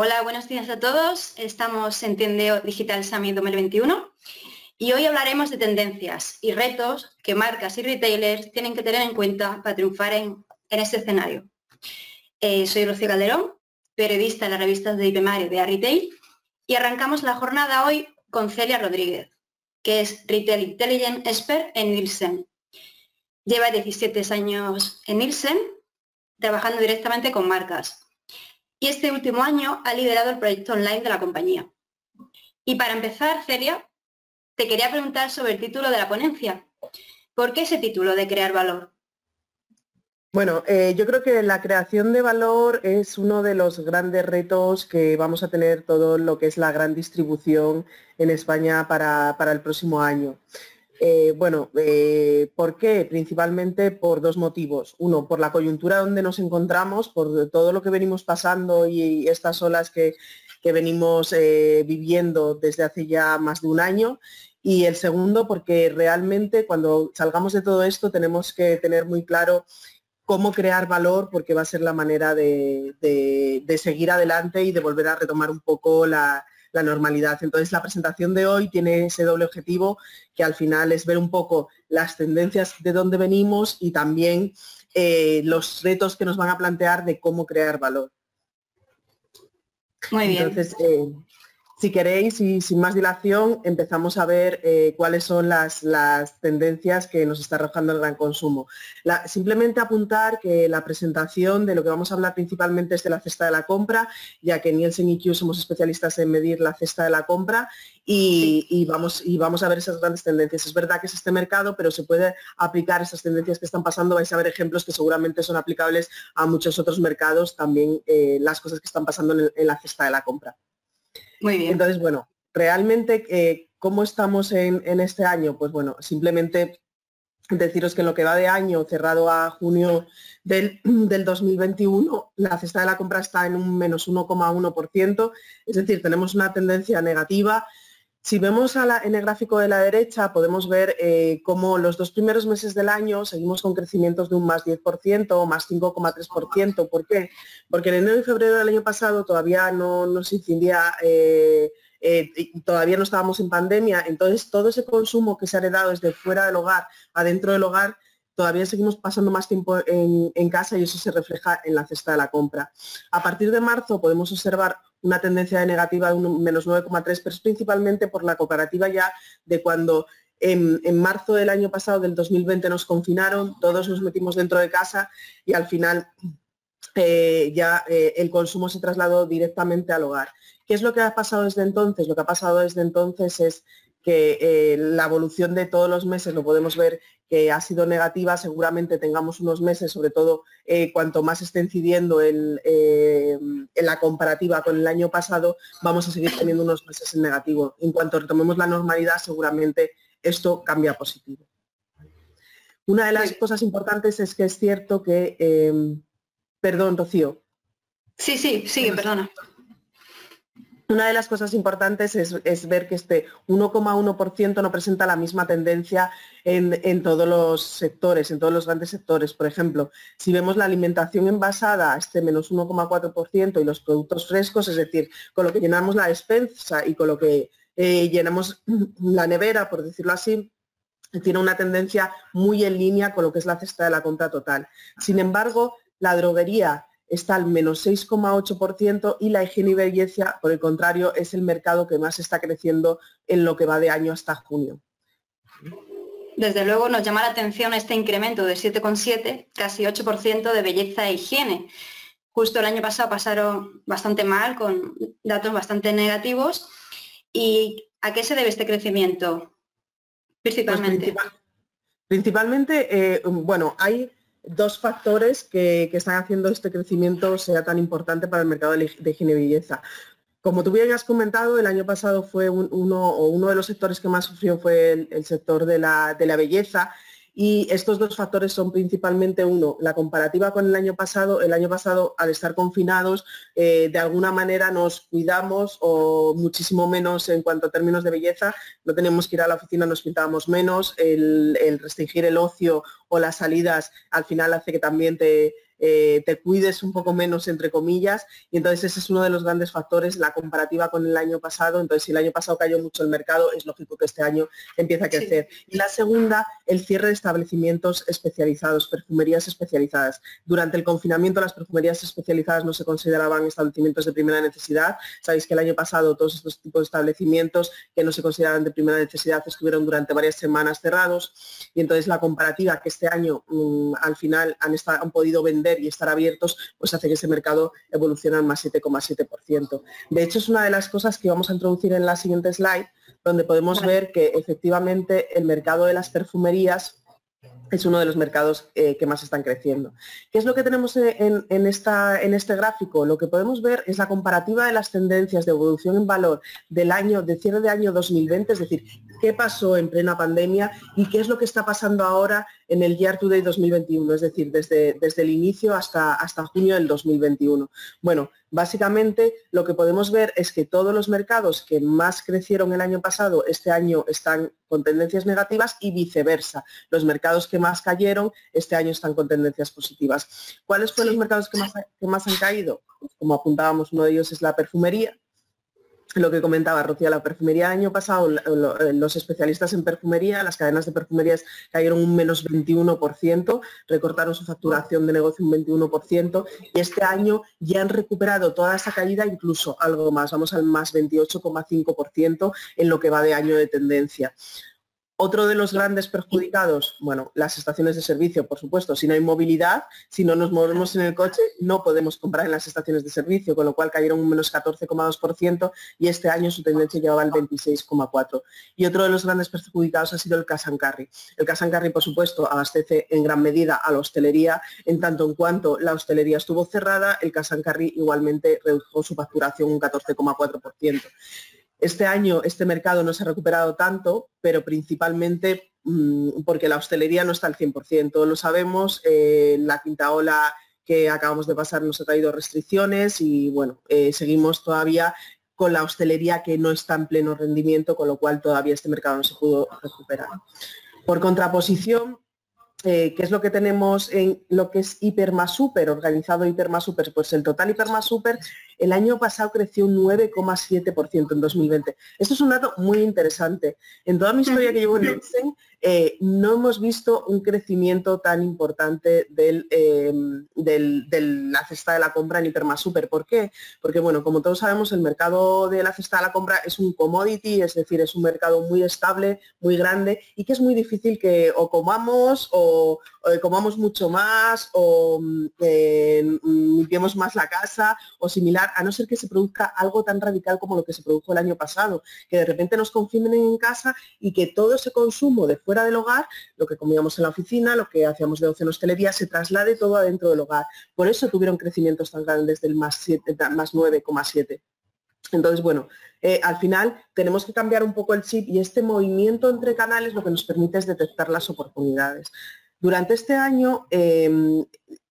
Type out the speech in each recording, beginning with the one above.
Hola, buenos días a todos. Estamos en Tiendeo Digital Summit 2021 y hoy hablaremos de tendencias y retos que marcas y retailers tienen que tener en cuenta para triunfar en, este escenario. Eh, soy Rocío Calderón, periodista de las revistas de IPMARE de A-Retail y arrancamos la jornada hoy con Celia Rodríguez, que es Retail Intelligent Expert en Nielsen. Lleva 17 años en Nielsen, trabajando directamente con marcas. Y este último año ha liderado el proyecto online de la compañía. Y para empezar, Celia, te quería preguntar sobre el título de la ponencia. ¿Por qué ese título de crear valor? Bueno, eh, yo creo que la creación de valor es uno de los grandes retos que vamos a tener todo lo que es la gran distribución en España para, el próximo año. Eh, bueno, eh, ¿por qué? Principalmente por dos motivos. Uno, por la coyuntura donde nos encontramos, por todo lo que venimos pasando y estas olas que, que venimos viviendo desde hace ya más de un año. Y el segundo, porque realmente cuando salgamos de todo esto tenemos que tener muy claro cómo crear valor, porque va a ser la manera de, seguir adelante y de volver a retomar un poco la, normalidad. Entonces, la presentación de hoy tiene ese doble objetivo, que al final es ver un poco las tendencias de dónde venimos y también eh, los retos que nos van a plantear de cómo crear valor. Muy bien. Entonces, eh, si queréis y sin más dilación, empezamos a ver eh, cuáles son las, tendencias que nos está arrojando el gran consumo. simplemente apuntar que la presentación de lo que vamos a hablar principalmente es de la cesta de la compra, ya que Nielsen y Q somos especialistas en medir la cesta de la compra y, vamos, y vamos a ver esas grandes tendencias. Es verdad que es este mercado, pero se puede aplicar esas tendencias que están pasando. Vais a ver ejemplos que seguramente son aplicables a muchos otros mercados, también eh, las cosas que están pasando en la cesta de la compra. Muy bien. Entonces, bueno, realmente, eh, ¿cómo estamos en, este año? Pues bueno, simplemente deciros que en lo que va de año, cerrado a junio del, 2021, la cesta de la compra está en un menos 1,1%, es decir, tenemos una tendencia negativa. Si vemos en el gráfico de la derecha, podemos ver eh, cómo los dos primeros meses del año seguimos con crecimientos de un más 10% o más 5,3%. ¿Por qué? Porque en enero y febrero del año pasado todavía no, nos se eh, eh, todavía no estábamos en pandemia, entonces todo ese consumo que se ha heredado desde fuera del hogar a dentro del hogar todavía seguimos pasando más tiempo en, casa y eso se refleja en la cesta de la compra. A partir de marzo podemos observar una tendencia de negativa de un menos 9,3, pero es principalmente por la cooperativa ya de cuando en, marzo del año pasado, del 2020, nos confinaron, todos nos metimos dentro de casa y al final eh, ya eh, el consumo se trasladó directamente al hogar. ¿Qué es lo que ha pasado desde entonces? Lo que ha pasado desde entonces es que eh, la evolución de todos los meses lo podemos ver que ha sido negativa, seguramente tengamos unos meses, sobre todo eh, cuanto más esté incidiendo el, eh, en la comparativa con el año pasado, vamos a seguir teniendo unos meses en negativo. En cuanto retomemos la normalidad, seguramente esto cambia positivo. Una de las cosas importantes es que es cierto que, perdón, Rocío. Sí, sí, sigue, perdona. Una de las cosas importantes es, ver que este 1,1% no presenta la misma tendencia en, todos los sectores, en todos los grandes sectores. Por ejemplo, si vemos la alimentación envasada, este menos 1,4% y los productos frescos, es decir, con lo que llenamos la despensa y con lo que eh, llenamos la nevera, por decirlo así, tiene una tendencia muy en línea con lo que es la cesta de la compra total. Sin embargo, la droguería está al menos 6,8% y la higiene y belleza, por el contrario, es el mercado que más está creciendo en lo que va de año hasta junio. Desde luego nos llama la atención este incremento de 7,7, casi 8% de belleza e higiene. Justo el año pasado pasaron bastante mal, con datos bastante negativos. ¿Y a qué se debe este crecimiento principalmente? Pues principalmente, eh, bueno, hay dos factores que, están haciendo este crecimiento sea tan importante para el mercado de, higiene y belleza. Como tú bien has comentado, el año pasado fue uno, o uno de los sectores que más sufrió fue el, sector de la, de la belleza y estos dos factores son principalmente uno, la comparativa con el año pasado. El año pasado, al estar confinados, eh, de alguna manera nos cuidamos o muchísimo menos en cuanto a términos de belleza. No teníamos que ir a la oficina, nos pintábamos menos. El, restringir el ocio o las salidas al final hace que también te, eh, te cuides un poco menos, entre comillas, y entonces ese es uno de los grandes factores, la comparativa con el año pasado, entonces si el año pasado cayó mucho el mercado, es lógico que este año empiece a crecer. Y la segunda, el cierre de establecimientos especializados, perfumerías especializadas. Durante el confinamiento las perfumerías especializadas no se consideraban establecimientos de primera necesidad. Sabéis que el año pasado todos estos tipos de establecimientos que no se consideraban de primera necesidad estuvieron durante varias semanas cerrados y entonces la comparativa que este año mm, al final han, han podido vender y estar abiertos, pues hace que ese mercado evolucione al más 7,7%. De hecho, es una de las cosas que vamos a introducir en la siguiente slide, donde podemos ver que efectivamente el mercado de las perfumerías es uno de los mercados eh, que más están creciendo. ¿Qué es lo que tenemos en, esta, en, este gráfico? Lo que podemos ver es la comparativa de las tendencias de evolución en valor del año, de cierre de año 2020, es decir, qué pasó en plena pandemia y qué es lo que está pasando ahora en el Year to Day 2021, es decir, desde, desde el inicio hasta, hasta junio del 2021. Bueno, básicamente lo que podemos ver es que todos los mercados que más crecieron el año pasado, este año están con tendencias negativas y viceversa. Los mercados que más cayeron, este año están con tendencias positivas. ¿Cuáles fueron los mercados que más, que más han caído? Pues como apuntábamos, uno de ellos es la perfumería, lo que comentaba Rocío, la perfumería año pasado, eh, los especialistas en perfumería, las cadenas de perfumerías cayeron un menos 21%, recortaron su facturación de negocio un 21% y este año ya han recuperado toda esa caída, incluso algo más, vamos al más 28,5% en lo que va de año de tendencia. Otro de los grandes perjudicados, bueno, las estaciones de servicio, por supuesto. Si no hay movilidad, si no nos movemos en el coche, no podemos comprar en las estaciones de servicio, con lo cual cayeron un menos 14,2% y este año su tendencia llevaba el 26,4%. Y otro de los grandes perjudicados ha sido el cash and carry. El cash and carry, por supuesto, abastece en gran medida a la hostelería, en tanto en cuanto la hostelería estuvo cerrada, el cash and carry igualmente redujo su facturación un 14,4%. Este año este mercado no se ha recuperado tanto, pero principalmente mm, porque la hostelería no está al 100%. Todos lo sabemos, eh, la quinta ola que acabamos de pasar nos ha traído restricciones y bueno, eh, seguimos todavía con la hostelería que no está en pleno rendimiento, con lo cual todavía este mercado no se pudo recuperar. Por contraposición, eh, ¿qué es lo que tenemos en lo que es hiper más super, organizado hiper más super? Pues el total hiper más super el año pasado creció un 9,7% en 2020. Esto es un dato muy interesante. En toda mi historia que llevo en Nielsen, eh, no hemos visto un crecimiento tan importante eh, del, de la cesta de la compra en hiper más super. ¿Por qué? Porque, bueno, como todos sabemos, el mercado de la cesta de la compra es un commodity, es decir, es un mercado muy estable, muy grande y que es muy difícil que o comamos o, o comamos mucho más o mm, eh, limpiemos más la casa o similar, a no ser que se produzca algo tan radical como lo que se produjo el año pasado, que de repente nos confinen en casa y que todo ese consumo de fuera del hogar, lo que comíamos en la oficina, lo que hacíamos de ocio en hostelería, se traslade todo adentro del hogar. Por eso tuvieron crecimientos tan grandes del más, más 9,7. Entonces, bueno, eh, al final tenemos que cambiar un poco el chip y este movimiento entre canales lo que nos permite es detectar las oportunidades. Durante este año, em,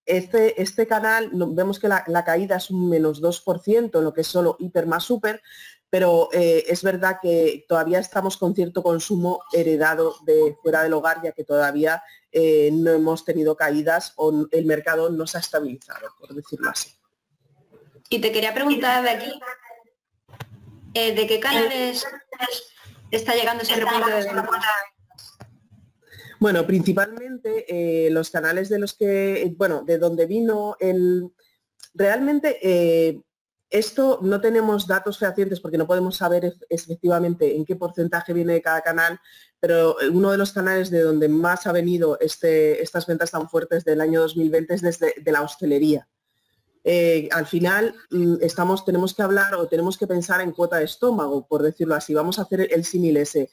este, este, canal, vemos que la, caída es un menos 2% en lo que es solo hiper más super, pero eh, es verdad que todavía estamos con cierto consumo heredado de fuera del hogar, ya que todavía eh, no hemos tenido caídas o el mercado no se ha estabilizado, por decirlo así. Y te quería preguntar de aquí, eh, ¿de qué canales está llegando ese repunte de bueno, principalmente eh, los canales de los que, bueno, de donde vino el... Realmente eh, esto no tenemos datos fehacientes porque no podemos saber efectivamente en qué porcentaje viene de cada canal, pero uno de los canales de donde más ha venido este, estas ventas tan fuertes del año 2020 es desde de la hostelería. Eh, al final mm, tenemos que hablar o tenemos que pensar en cuota de estómago, por decirlo así. Vamos a hacer el símil ese.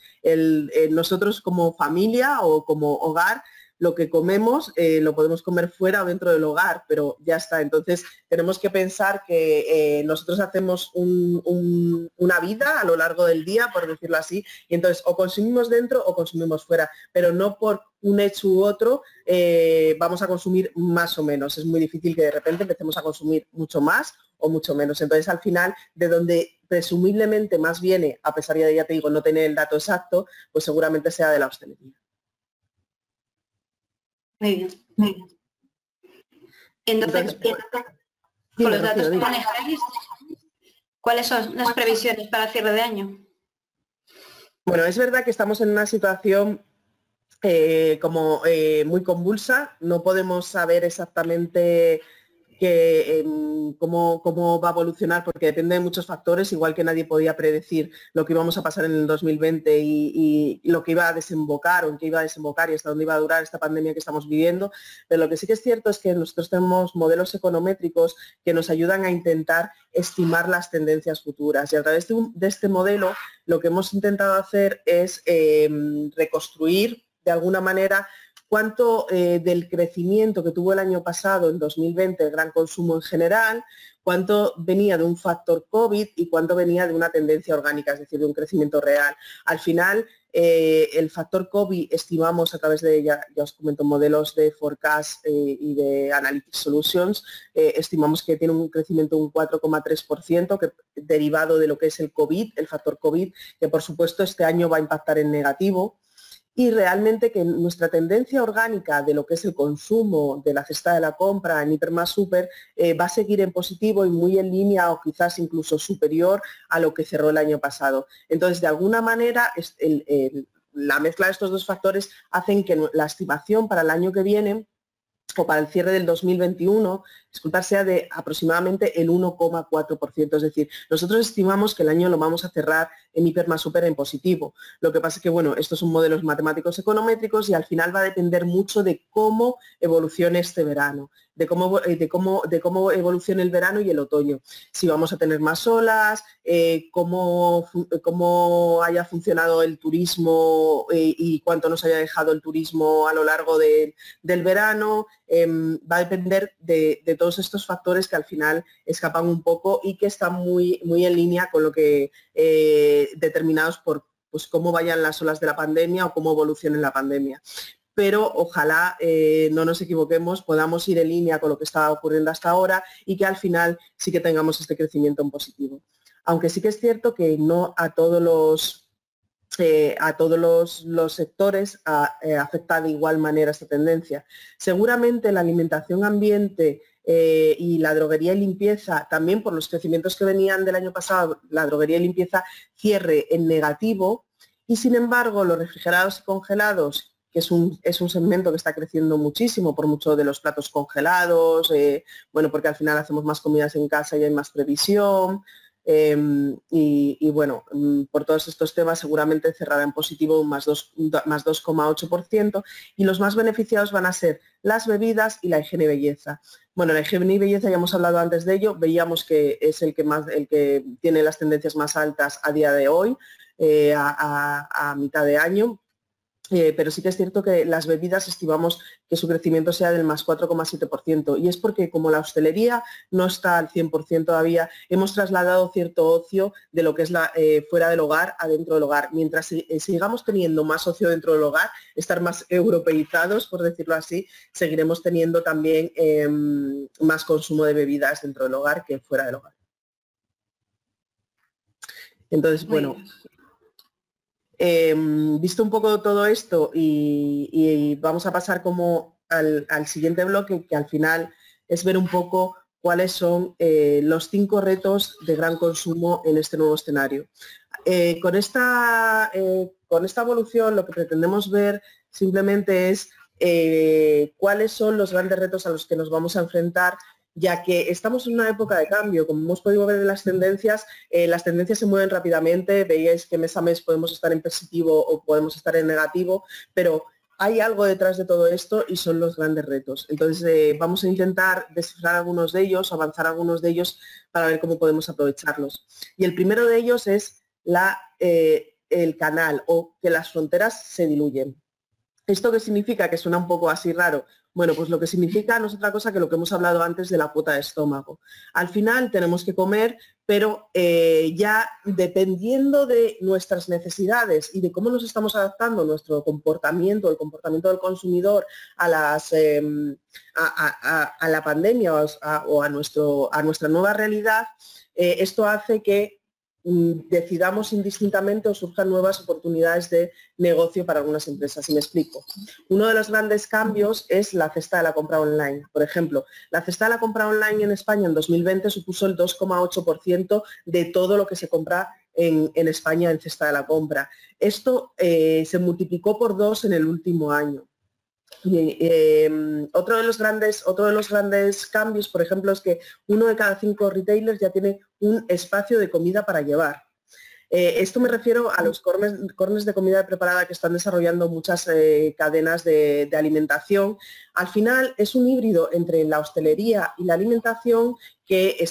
nosotros como familia o como hogar lo que comemos eh, lo podemos comer fuera o dentro del hogar, pero ya está. Entonces tenemos que pensar que eh, nosotros hacemos una vida a lo largo del día, por decirlo así, y entonces o consumimos dentro o consumimos fuera, pero no por un hecho u otro eh, vamos a consumir más o menos. Es muy difícil que de repente empecemos a consumir mucho más o mucho menos. Entonces al final, de donde presumiblemente más viene, a pesar de, ya te digo, no tener el dato exacto, pues seguramente sea de la hostelería. Muy bien, muy bien. Entonces, los datos que manejáis, ¿cuáles son las previsiones para cierre de año? Bueno, es verdad que estamos en una situación eh, como eh, muy convulsa, no podemos saber exactamente em, cómo, cómo, va a evolucionar, porque depende de muchos factores, igual que nadie podía predecir lo que íbamos a pasar en el 2020 y, lo que iba a desembocar o en qué iba a desembocar y hasta dónde iba a durar esta pandemia que estamos viviendo. Pero lo que sí que es cierto es que nosotros tenemos modelos econométricos que nos ayudan a intentar estimar las tendencias futuras. Y a través de, este modelo lo que hemos intentado hacer es em, reconstruir de alguna manera cuánto eh, del crecimiento que tuvo el año pasado, en 2020, el gran consumo en general, cuánto venía de un factor COVID y cuánto venía de una tendencia orgánica, es decir, de un crecimiento real. Al final, eh, el factor COVID estimamos a través de, ya, os comento, modelos de forecast eh, y de Analytics Solutions, estimamos que tiene un crecimiento de un 4,3%, derivado de lo que es el COVID, el factor COVID, que por supuesto este año va a impactar en negativo y realmente que nuestra tendencia orgánica de lo que es el consumo de la cesta de la compra en hiper más super eh, va a seguir en positivo y muy en línea o quizás incluso superior a lo que cerró el año pasado. Entonces, de alguna manera, la mezcla de estos dos factores hacen que la estimación para el año que viene o para el cierre del 2021, disculpar, sea de aproximadamente el 1,4%. Es decir, nosotros estimamos que el año lo vamos a cerrar en hiper más super en positivo. Lo que pasa es que, bueno, estos son modelos matemáticos econométricos y al final va a depender mucho de cómo evolucione este verano de cómo, eh, de, cómo, de cómo evoluciona el verano y el otoño. Si vamos a tener más olas, eh, cómo, cómo, haya funcionado el turismo eh, y cuánto nos haya dejado el turismo a lo largo del verano. Em, va a depender de, todos estos factores que al final escapan un poco y que están muy, muy en línea con lo que determinados por pues, cómo vayan las olas de la pandemia o cómo evolucione la pandemia pero ojalá eh, no nos equivoquemos, podamos ir en línea con lo que está ocurriendo hasta ahora y que al final sí que tengamos este crecimiento en positivo. Aunque sí que es cierto que no a todos los, eh, a todos los, sectores eh, afecta de igual manera esta tendencia. Seguramente la alimentación ambiente y la droguería y limpieza, también por los crecimientos que venían del año pasado, la droguería y limpieza cierre en negativo y sin embargo los refrigerados y congelados que es un, es un segmento que está creciendo muchísimo por mucho de los platos congelados, eh, bueno, porque al final hacemos más comidas en casa y hay más previsión. Em, y, bueno, mm, por todos estos temas seguramente cerrará en positivo un más 2,8% y los más beneficiados van a ser las bebidas y la higiene y belleza. Bueno, la higiene y belleza ya hemos hablado antes de ello, veíamos que es el que, más, el que tiene las tendencias más altas a día de hoy, eh, a mitad de año, eh, pero sí que es cierto que las bebidas estimamos que su crecimiento sea del más 4,7% y es porque como la hostelería no está al 100% todavía, hemos trasladado cierto ocio de lo que es la, eh, fuera del hogar a dentro del hogar. Mientras eh, sigamos teniendo más ocio dentro del hogar, estar más europeizados, por decirlo así, seguiremos teniendo también em, más consumo de bebidas dentro del hogar que fuera del hogar. Entonces, bueno, Em, visto un poco todo esto y, vamos a pasar como al, siguiente bloque, que al final es ver un poco cuáles son eh, los cinco retos de gran consumo en este nuevo escenario. Eh, con, esta, eh, con esta evolución lo que pretendemos ver simplemente es cuáles son los grandes retos a los que nos vamos a enfrentar ya que estamos en una época de cambio. Como hemos podido ver en las tendencias, eh, las tendencias se mueven rápidamente, veíais que mes a mes podemos estar en positivo o podemos estar en negativo, pero hay algo detrás de todo esto y son los grandes retos. Entonces eh, vamos a intentar descifrar algunos de ellos, avanzar algunos de ellos para ver cómo podemos aprovecharlos. Y el primero de ellos es eh, el canal o que las fronteras se diluyen. ¿Esto qué significa? Que suena un poco así raro. Bueno, pues lo que significa no es otra cosa que lo que hemos hablado antes de la cuota de estómago. Al final tenemos que comer, pero eh, ya dependiendo de nuestras necesidades y de cómo nos estamos adaptando nuestro comportamiento, el comportamiento del consumidor a, em, la pandemia o, a, nuestra nueva realidad, eh, esto hace que decidamos indistintamente o surjan nuevas oportunidades de negocio para algunas empresas. Y me explico. Uno de los grandes cambios es la cesta de la compra online. Por ejemplo, la cesta de la compra online en España en 2020 supuso el 2,8% de todo lo que se compra en, España en cesta de la compra. Esto eh, se multiplicó por dos en el último año. Em, otro, de los grandes, cambios, por ejemplo, es que uno de cada cinco retailers ya tiene un espacio de comida para llevar. Eh, esto me refiero a los cornes, de comida preparada que están desarrollando muchas eh, cadenas de, alimentación. Al final es un híbrido entre la hostelería y la alimentación que eh,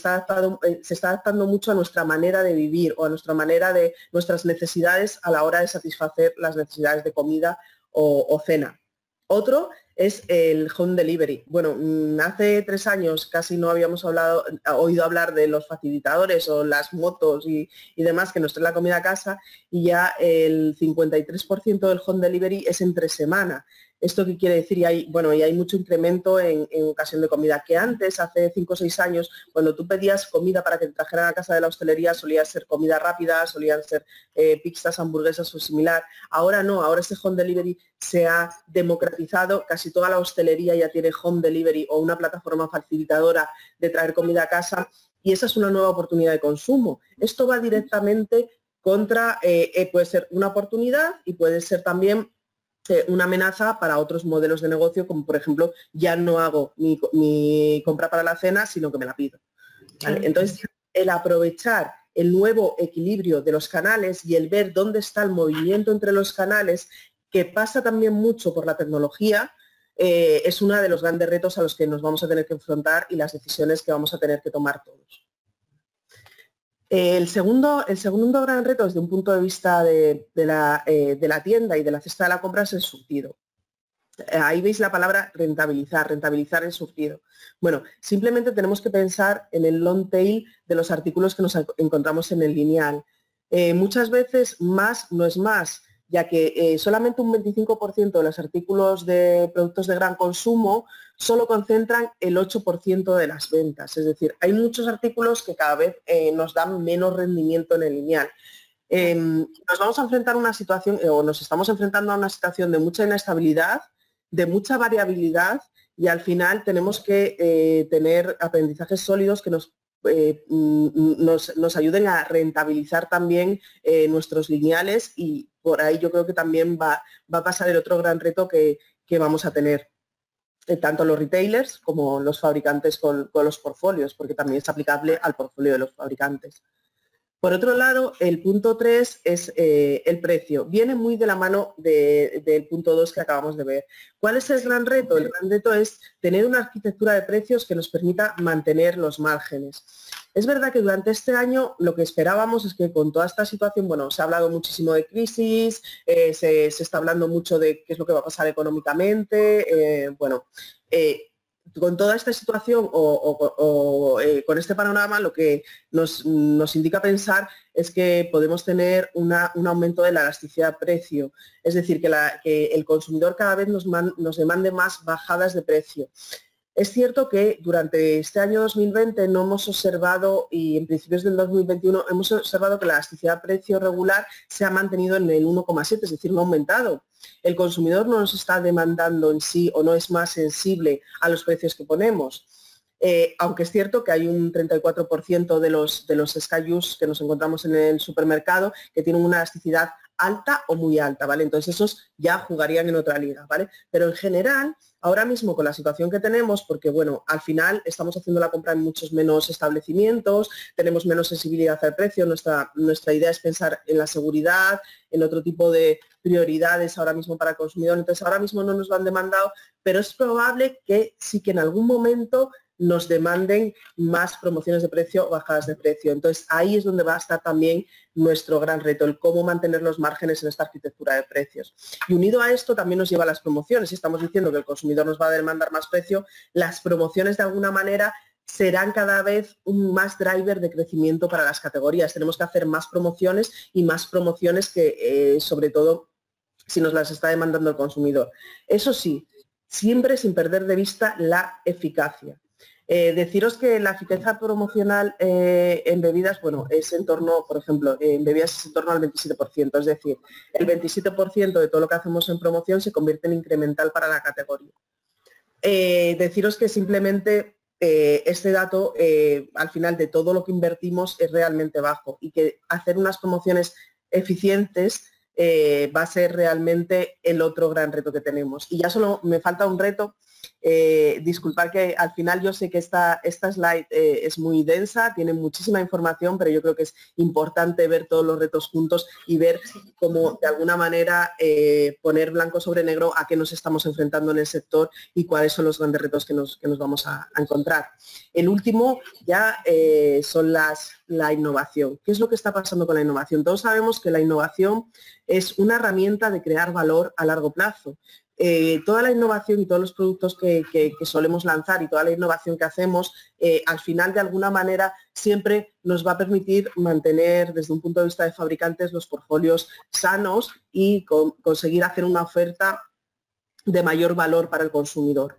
se está adaptando mucho a nuestra manera de vivir o a nuestra manera de nuestras necesidades a la hora de satisfacer las necesidades de comida o cena. Otro es el home delivery. Bueno, mm, hace tres años casi no habíamos hablado, oído hablar de los facilitadores o las motos y, demás que nos traen la comida a casa y ya el 53% del home delivery es entre semana. ¿Esto qué quiere decir? Y hay, bueno, y hay mucho incremento en, ocasión de comida, que antes, hace 5 o 6 años, cuando tú pedías comida para que te trajeran a casa de la hostelería, solía ser comida rápida, solían ser eh, pizzas, hamburguesas o similar. Ahora no, ahora este home delivery se ha democratizado, casi toda la hostelería ya tiene home delivery o una plataforma facilitadora de traer comida a casa y esa es una nueva oportunidad de consumo. Esto va directamente contra, eh, eh, puede ser una oportunidad y puede ser también eh, una amenaza para otros modelos de negocio, como por ejemplo, ya no hago mi, compra para la cena, sino que me la pido. Entonces, el aprovechar el nuevo equilibrio de los canales y el ver dónde está el movimiento entre los canales, que pasa también mucho por la tecnología, eh, es uno de los grandes retos a los que nos vamos a tener que enfrentar y las decisiones que vamos a tener que tomar todos. El segundo, el segundo gran reto desde un punto de vista de, la, eh, de, la, tienda y de la cesta de la compra es el surtido. Ahí veis la palabra rentabilizar, rentabilizar el surtido. Bueno, simplemente tenemos que pensar en el long tail de los artículos que nos encontramos en el lineal. Eh, muchas veces más no es más ya que eh, solamente un 25% de los artículos de productos de gran consumo solo concentran el 8% de las ventas. Es decir, hay muchos artículos que cada vez eh, nos dan menos rendimiento en el lineal. Em, nos vamos a enfrentar a una situación, o nos estamos enfrentando a una situación de mucha inestabilidad, de mucha variabilidad y al final tenemos que eh, tener aprendizajes sólidos que nos nos, ayuden a rentabilizar también nuestros lineales y por ahí yo creo que también va, a pasar el otro gran reto que, vamos a tener eh, tanto los retailers como los fabricantes con, los portfolios, porque también es aplicable al portfolio de los fabricantes. Por otro lado, el punto 3 es eh, el precio. Viene muy de la mano del punto 2 que acabamos de ver. ¿Cuál es el gran reto? El gran reto es tener una arquitectura de precios que nos permita mantener los márgenes. Es verdad que durante este año lo que esperábamos es que con toda esta situación, bueno, se ha hablado muchísimo de crisis, eh, se, está hablando mucho de qué es lo que va a pasar económicamente, eh, bueno, con toda esta situación o, eh, con este panorama lo que nos, indica pensar es que podemos tener un aumento de la elasticidad precio, es decir, que, el consumidor cada vez nos, nos demande más bajadas de precio. Es cierto que durante este año 2020 no hemos observado, y en principios del 2021 hemos observado que la elasticidad precio regular se ha mantenido en el 1,7, es decir, no ha aumentado. El consumidor no nos está demandando en sí o no es más sensible a los precios que ponemos. Eh, aunque es cierto que hay un 34% de los, de los que nos encontramos en el supermercado que tienen una elasticidad alta o muy alta, ¿vale? Entonces esos ya jugarían en otra liga, ¿vale? Pero en general, ahora mismo con la situación que tenemos, porque bueno, al final estamos haciendo la compra en muchos menos establecimientos, tenemos menos sensibilidad al precio, nuestra, idea es pensar en la seguridad, en otro tipo de prioridades ahora mismo para el consumidor, entonces ahora mismo no nos lo han demandado, pero es probable que sí que en algún momento nos demanden más promociones de precio o bajadas de precio. Entonces ahí es donde va a estar también nuestro gran reto, el cómo mantener los márgenes en esta arquitectura de precios. Y unido a esto también nos lleva a las promociones. Si estamos diciendo que el consumidor nos va a demandar más precio, las promociones de alguna manera serán cada vez un más driver de crecimiento para las categorías. Tenemos que hacer más promociones y más promociones que eh, sobre todo si nos las está demandando el consumidor. Eso sí, siempre sin perder de vista la eficacia. Eh, deciros que la eficacia promocional eh, en bebidas, bueno, es en torno, por ejemplo, en bebidas es en torno al 27%, es decir, el 27% de todo lo que hacemos en promoción se convierte en incremental para la categoría. Eh, deciros que simplemente este dato, al final de todo lo que invertimos, es realmente bajo y que hacer unas promociones eficientes va a ser realmente el otro gran reto que tenemos. Y ya solo me falta un reto eh, disculpar que al final yo sé que esta, esta slide eh, es muy densa, tiene muchísima información, pero yo creo que es importante ver todos los retos juntos y ver cómo de alguna manera eh, poner blanco sobre negro a qué nos estamos enfrentando en el sector y cuáles son los grandes retos que nos, vamos a, encontrar. El último ya son las, la innovación. ¿Qué es lo que está pasando con la innovación? Todos sabemos que la innovación es una herramienta de crear valor a largo plazo. Eh, toda la innovación y todos los productos que, solemos lanzar y toda la innovación que hacemos, eh, al final de alguna manera siempre nos va a permitir mantener desde un punto de vista de fabricantes los portfolios sanos y conseguir hacer una oferta de mayor valor para el consumidor.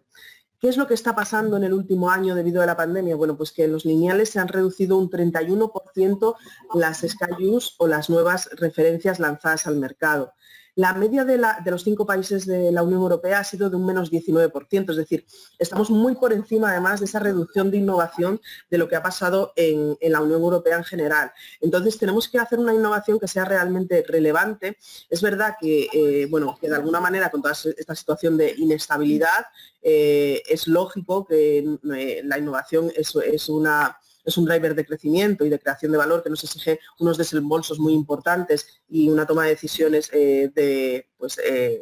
¿Qué es lo que está pasando en el último año debido a la pandemia? Bueno, pues que los lineales se han reducido un 31% las SKUs o las nuevas referencias lanzadas al mercado. La media de, los cinco países de la Unión Europea ha sido de un menos 19%, es decir, estamos muy por encima además de esa reducción de innovación de lo que ha pasado en, la Unión Europea en general. Entonces tenemos que hacer una innovación que sea realmente relevante. Es verdad que, eh, bueno, que de alguna manera con toda esta situación de inestabilidad eh, es lógico que eh, la innovación es una es un driver de crecimiento y de creación de valor que nos exige unos desembolsos muy importantes y una toma de decisiones eh, de, pues, eh,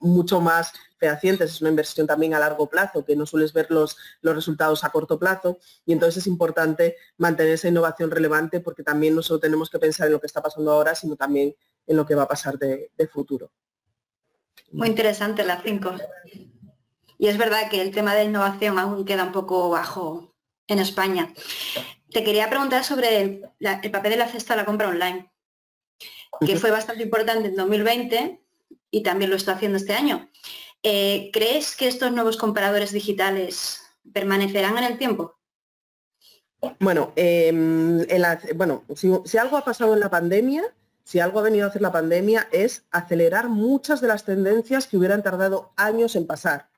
mucho más fehacientes, es una inversión también a largo plazo, que no sueles ver los, los, resultados a corto plazo y entonces es importante mantener esa innovación relevante porque también no solo tenemos que pensar en lo que está pasando ahora, sino también en lo que va a pasar de, de futuro. Muy interesante la 5. Y es verdad que el tema de innovación aún queda un poco bajo en España. Te quería preguntar sobre el, papel de la cesta de la compra online, que fue bastante importante en 2020 y también lo está haciendo este año. Eh, ¿Crees que estos nuevos comparadores digitales permanecerán en el tiempo? Bueno, em, bueno si, algo ha pasado en la pandemia, si algo ha venido a hacer la pandemia es acelerar muchas de las tendencias que hubieran tardado años en pasar.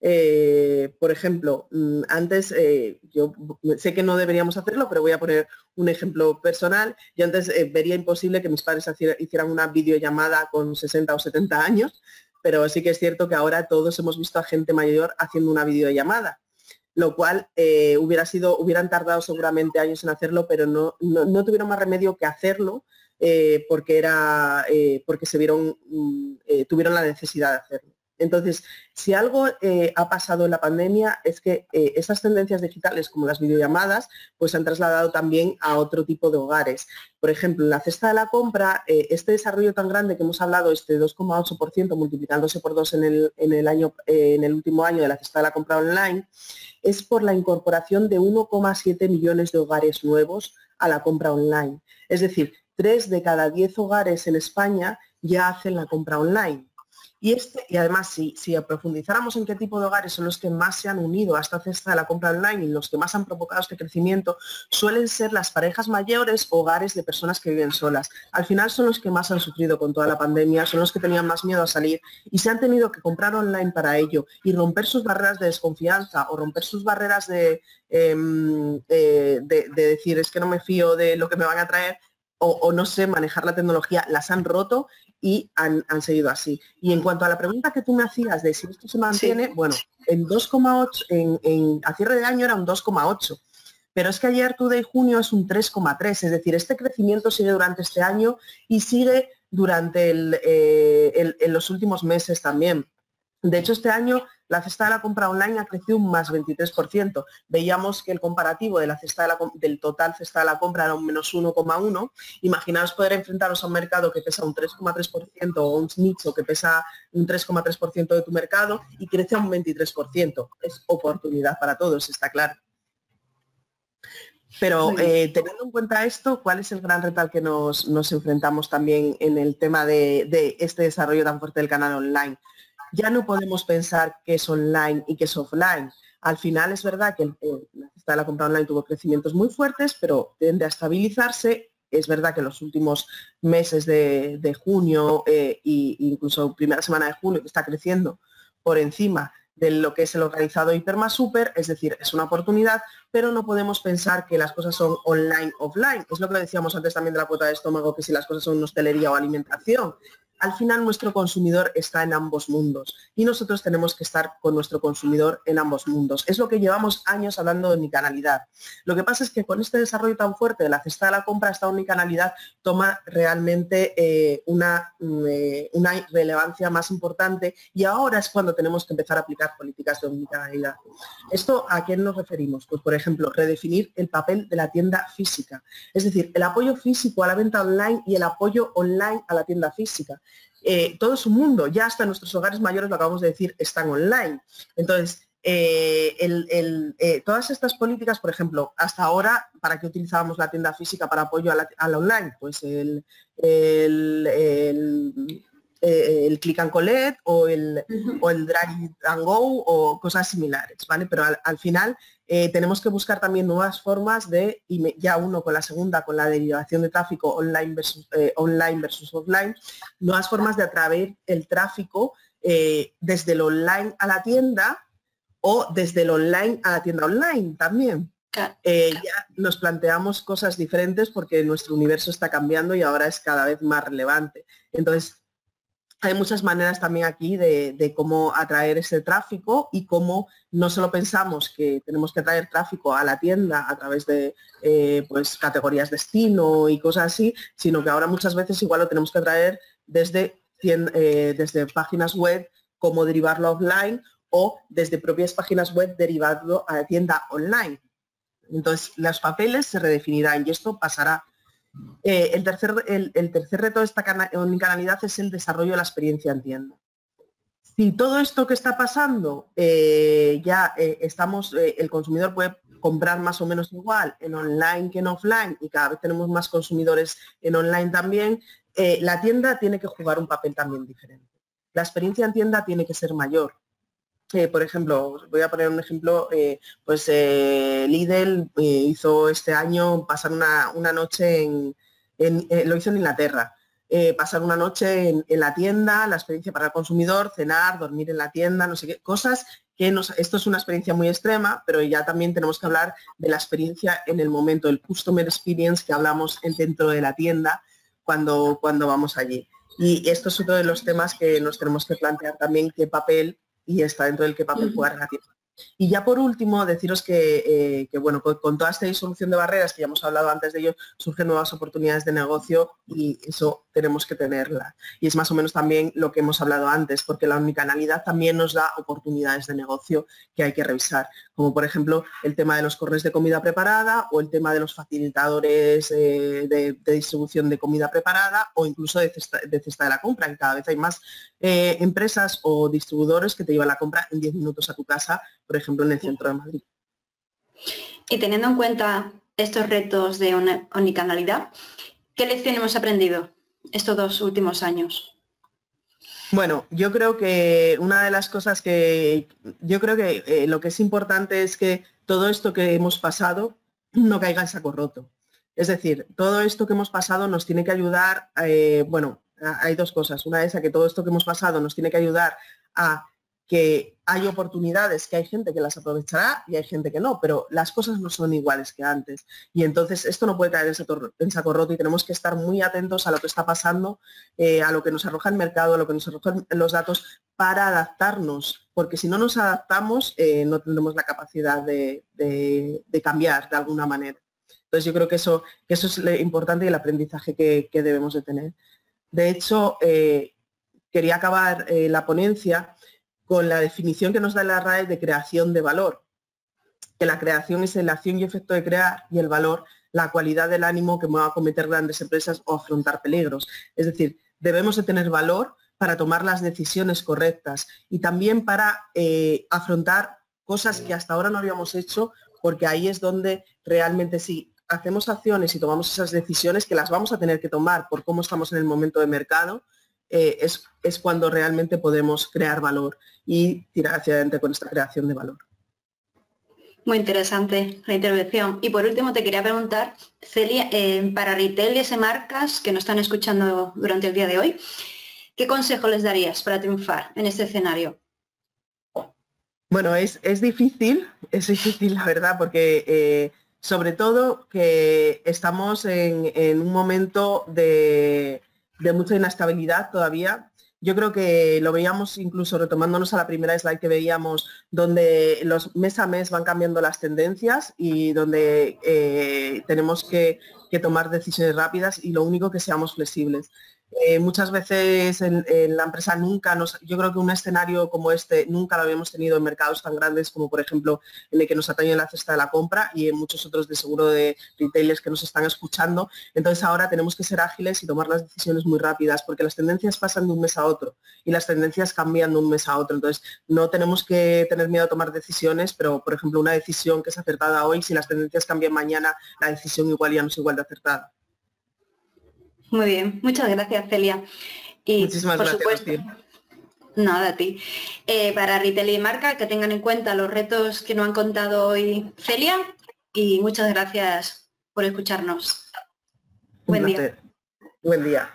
Eh, por ejemplo, mm, antes, eh, yo sé que no deberíamos hacerlo, pero voy a poner un ejemplo personal. Yo antes eh, vería imposible que mis padres hicieran una videollamada con 60 o 70 años, pero sí que es cierto que ahora todos hemos visto a gente mayor haciendo una videollamada lo cual hubiera sido, hubieran tardado seguramente años en hacerlo, pero no, no, tuvieron más remedio que hacerlo porque era porque se vieron, mm, tuvieron la necesidad de hacerlo. Entonces, si algo eh, ha pasado en la pandemia es que eh, esas tendencias digitales como las videollamadas pues han trasladado también a otro tipo de hogares. Por ejemplo, en la cesta de la compra, eh, este desarrollo tan grande que hemos hablado, este 2,8% multiplicándose por dos en el, año, en el último año de la cesta de la compra online, es por la incorporación de 1,7 millones de hogares nuevos a la compra online. Es decir, 3 de cada 10 hogares en España ya hacen la compra online. Y, este, y además, si, si profundizáramos en qué tipo de hogares son los que más se han unido a esta cesta de la compra online y los que más han provocado este crecimiento, suelen ser las parejas mayores o hogares de personas que viven solas. Al final son los que más han sufrido con toda la pandemia, son los que tenían más miedo a salir y se han tenido que comprar online para ello y romper sus barreras de desconfianza o romper sus barreras de, em, eh, de decir es que no me fío de lo que me van a traer o, no sé manejar la tecnología, las han roto y han, seguido así. Y en cuanto a la pregunta que tú me hacías de si esto se mantiene, bueno, en 2,8, en, a cierre de año era un 2,8. Pero es que ayer de junio es un 3,3, es decir, este crecimiento sigue durante este año y sigue durante eh, en los últimos meses también. De hecho, este año la cesta de la compra online ha crecido un más 23%. Veíamos que el comparativo de la cesta del total cesta de la compra era un menos 1,1. Imaginaos poder enfrentaros a un mercado que pesa un 3,3% o un nicho que pesa un 3,3% de tu mercado y crece a un 23%. Es oportunidad para todos, está claro. Pero eh, teniendo en cuenta esto, ¿cuál es el gran reto al que nos, enfrentamos también en el tema de este desarrollo tan fuerte del canal online? Ya no podemos pensar que es online y que es offline. Al final es verdad que de la compra online tuvo crecimientos muy fuertes, pero tiende a estabilizarse. Es verdad que los últimos meses de, junio e incluso primera semana de junio, que está creciendo por encima de lo que es el organizado hiper más super, es decir, es una oportunidad, pero no podemos pensar que las cosas son online, offline. Es lo que decíamos antes también de la cuota de estómago, que si las cosas son hostelería o alimentación al final nuestro consumidor está en ambos mundos y nosotros tenemos que estar con nuestro consumidor en ambos mundos. Es lo que llevamos años hablando de unicanalidad. Lo que pasa es que con este desarrollo tan fuerte de la cesta de la compra, esta unicanalidad toma realmente eh, una, mm, eh, una relevancia más importante y ahora es cuando tenemos que empezar a aplicar políticas de unicanalidad. ¿Esto a qué nos referimos? Pues por ejemplo, redefinir el papel de la tienda física, es decir, el apoyo físico a la venta online y el apoyo online a la tienda física. Eh, todo su mundo, ya hasta nuestros hogares mayores, lo acabamos de decir, están online. Entonces, eh, eh, todas estas políticas, por ejemplo, hasta ahora, ¿para qué utilizábamos la tienda física para apoyo a la, online? Pues el, el click and collect o el, o el drag and go o cosas similares, ¿vale? Pero al, final eh, tenemos que buscar también nuevas formas de, y ya uno con la segunda, con la derivación de tráfico online versus, eh, online versus offline, nuevas formas de atraer el tráfico desde el online a la tienda o desde el online a la tienda online también. ya nos planteamos cosas diferentes porque nuestro universo está cambiando y ahora es cada vez más relevante. Entonces, hay muchas maneras también aquí de, cómo atraer ese tráfico y cómo no solo pensamos que tenemos que atraer tráfico a la tienda a través de eh, pues, categorías destino y cosas así, sino que ahora muchas veces igual lo tenemos que traer desde, eh, desde páginas web, cómo derivarlo offline o desde propias páginas web derivarlo a la tienda online. Entonces, los papeles se redefinirán y esto pasará eh, el, tercer, el, tercer reto de esta unicanalidad es el desarrollo de la experiencia en tienda. Si todo esto que está pasando eh, ya eh, estamos, el consumidor puede comprar más o menos igual en online que en offline y cada vez tenemos más consumidores en online también, la tienda tiene que jugar un papel también diferente. La experiencia en tienda tiene que ser mayor por ejemplo, voy a poner un ejemplo, eh, pues eh, Lidl eh, hizo este año pasar una, noche en, lo hizo en Inglaterra, pasar una noche en, la tienda, la experiencia para el consumidor, cenar, dormir en la tienda, no sé qué, cosas que nos, esto es una experiencia muy extrema, pero ya también tenemos que hablar de la experiencia en el momento, el customer experience que hablamos dentro de la tienda cuando, cuando vamos allí. Y esto es otro de los temas que nos tenemos que plantear también qué papel y está dentro del que papel jugar la tienda. Y ya por último, deciros que, eh, bueno, con, toda esta disolución de barreras, que ya hemos hablado antes de ello, surgen nuevas oportunidades de negocio y eso tenemos que tenerla. Y es más o menos también lo que hemos hablado antes, porque la unicanalidad también nos da oportunidades de negocio que hay que revisar, como por ejemplo el tema de los correos de comida preparada o el tema de los facilitadores eh, de, distribución de comida preparada o incluso de cesta de, la compra, que cada vez hay más eh, empresas o distribuidores que te llevan la compra en 10 minutos a tu casa por ejemplo, en el centro de Madrid. Y teniendo en cuenta estos retos de una unicanalidad, ¿qué lección hemos aprendido estos dos últimos años? Bueno, yo creo que una de las cosas que yo creo que eh, lo que es importante es que todo esto que hemos pasado no caiga en saco roto. Es decir, todo esto que hemos pasado nos tiene que ayudar, eh, bueno, hay dos cosas. Una es a que todo esto que hemos pasado nos tiene que ayudar a que hay oportunidades, que hay gente que las aprovechará y hay gente que no, pero las cosas no son iguales que antes. Y entonces esto no puede caer en saco, roto y tenemos que estar muy atentos a lo que está pasando, eh, a lo que nos arroja el mercado, a lo que nos arrojan los datos para adaptarnos, porque si no nos adaptamos eh, no tendremos la capacidad de, cambiar de alguna manera. Entonces yo creo que eso, eso es lo importante y el aprendizaje que, debemos de tener. De hecho, eh, quería acabar la ponencia con la definición que nos da la RAE de creación de valor, que la creación es la acción y efecto de crear y el valor la cualidad del ánimo que mueva a cometer grandes empresas o afrontar peligros. Es decir, debemos de tener valor para tomar las decisiones correctas y también para eh, afrontar cosas que hasta ahora no habíamos hecho, porque ahí es donde realmente si hacemos acciones y tomamos esas decisiones que las vamos a tener que tomar por cómo estamos en el momento de mercado, eh, es, es, cuando realmente podemos crear valor y tirar hacia adelante con esta creación de valor. Muy interesante la intervención. Y por último te quería preguntar, Celia, eh, para retail y marcas que nos están escuchando durante el día de hoy, ¿qué consejo les darías para triunfar en este escenario? Bueno, es, difícil, es difícil la verdad, porque eh, sobre todo que estamos en, un momento de, de, mucha inestabilidad todavía yo creo que lo veíamos incluso retomándonos a la primera slide que veíamos, donde los mes a mes van cambiando las tendencias y donde eh, tenemos que, que tomar decisiones rápidas y lo único que seamos flexibles. Eh, muchas veces en, la empresa nunca nos, yo creo que un escenario como este nunca lo habíamos tenido en mercados tan grandes como por ejemplo en el que nos atañe la cesta de la compra y en muchos otros de seguro de retailers que nos están escuchando. Entonces ahora tenemos que ser ágiles y tomar las decisiones muy rápidas porque las tendencias pasan de un mes a otro y las tendencias cambian de un mes a otro. Entonces no tenemos que tener miedo a tomar decisiones, pero por ejemplo una decisión que es acertada hoy, si las tendencias cambian mañana, la decisión igual ya no es igual de acertada. Muy bien, muchas gracias Celia. Y Muchísimas por gracias. Supuesto, Nada, a ti. Eh, para Retail y Marca, que tengan en cuenta los retos que nos han contado hoy Celia y muchas gracias por escucharnos. Buen día. Buen día.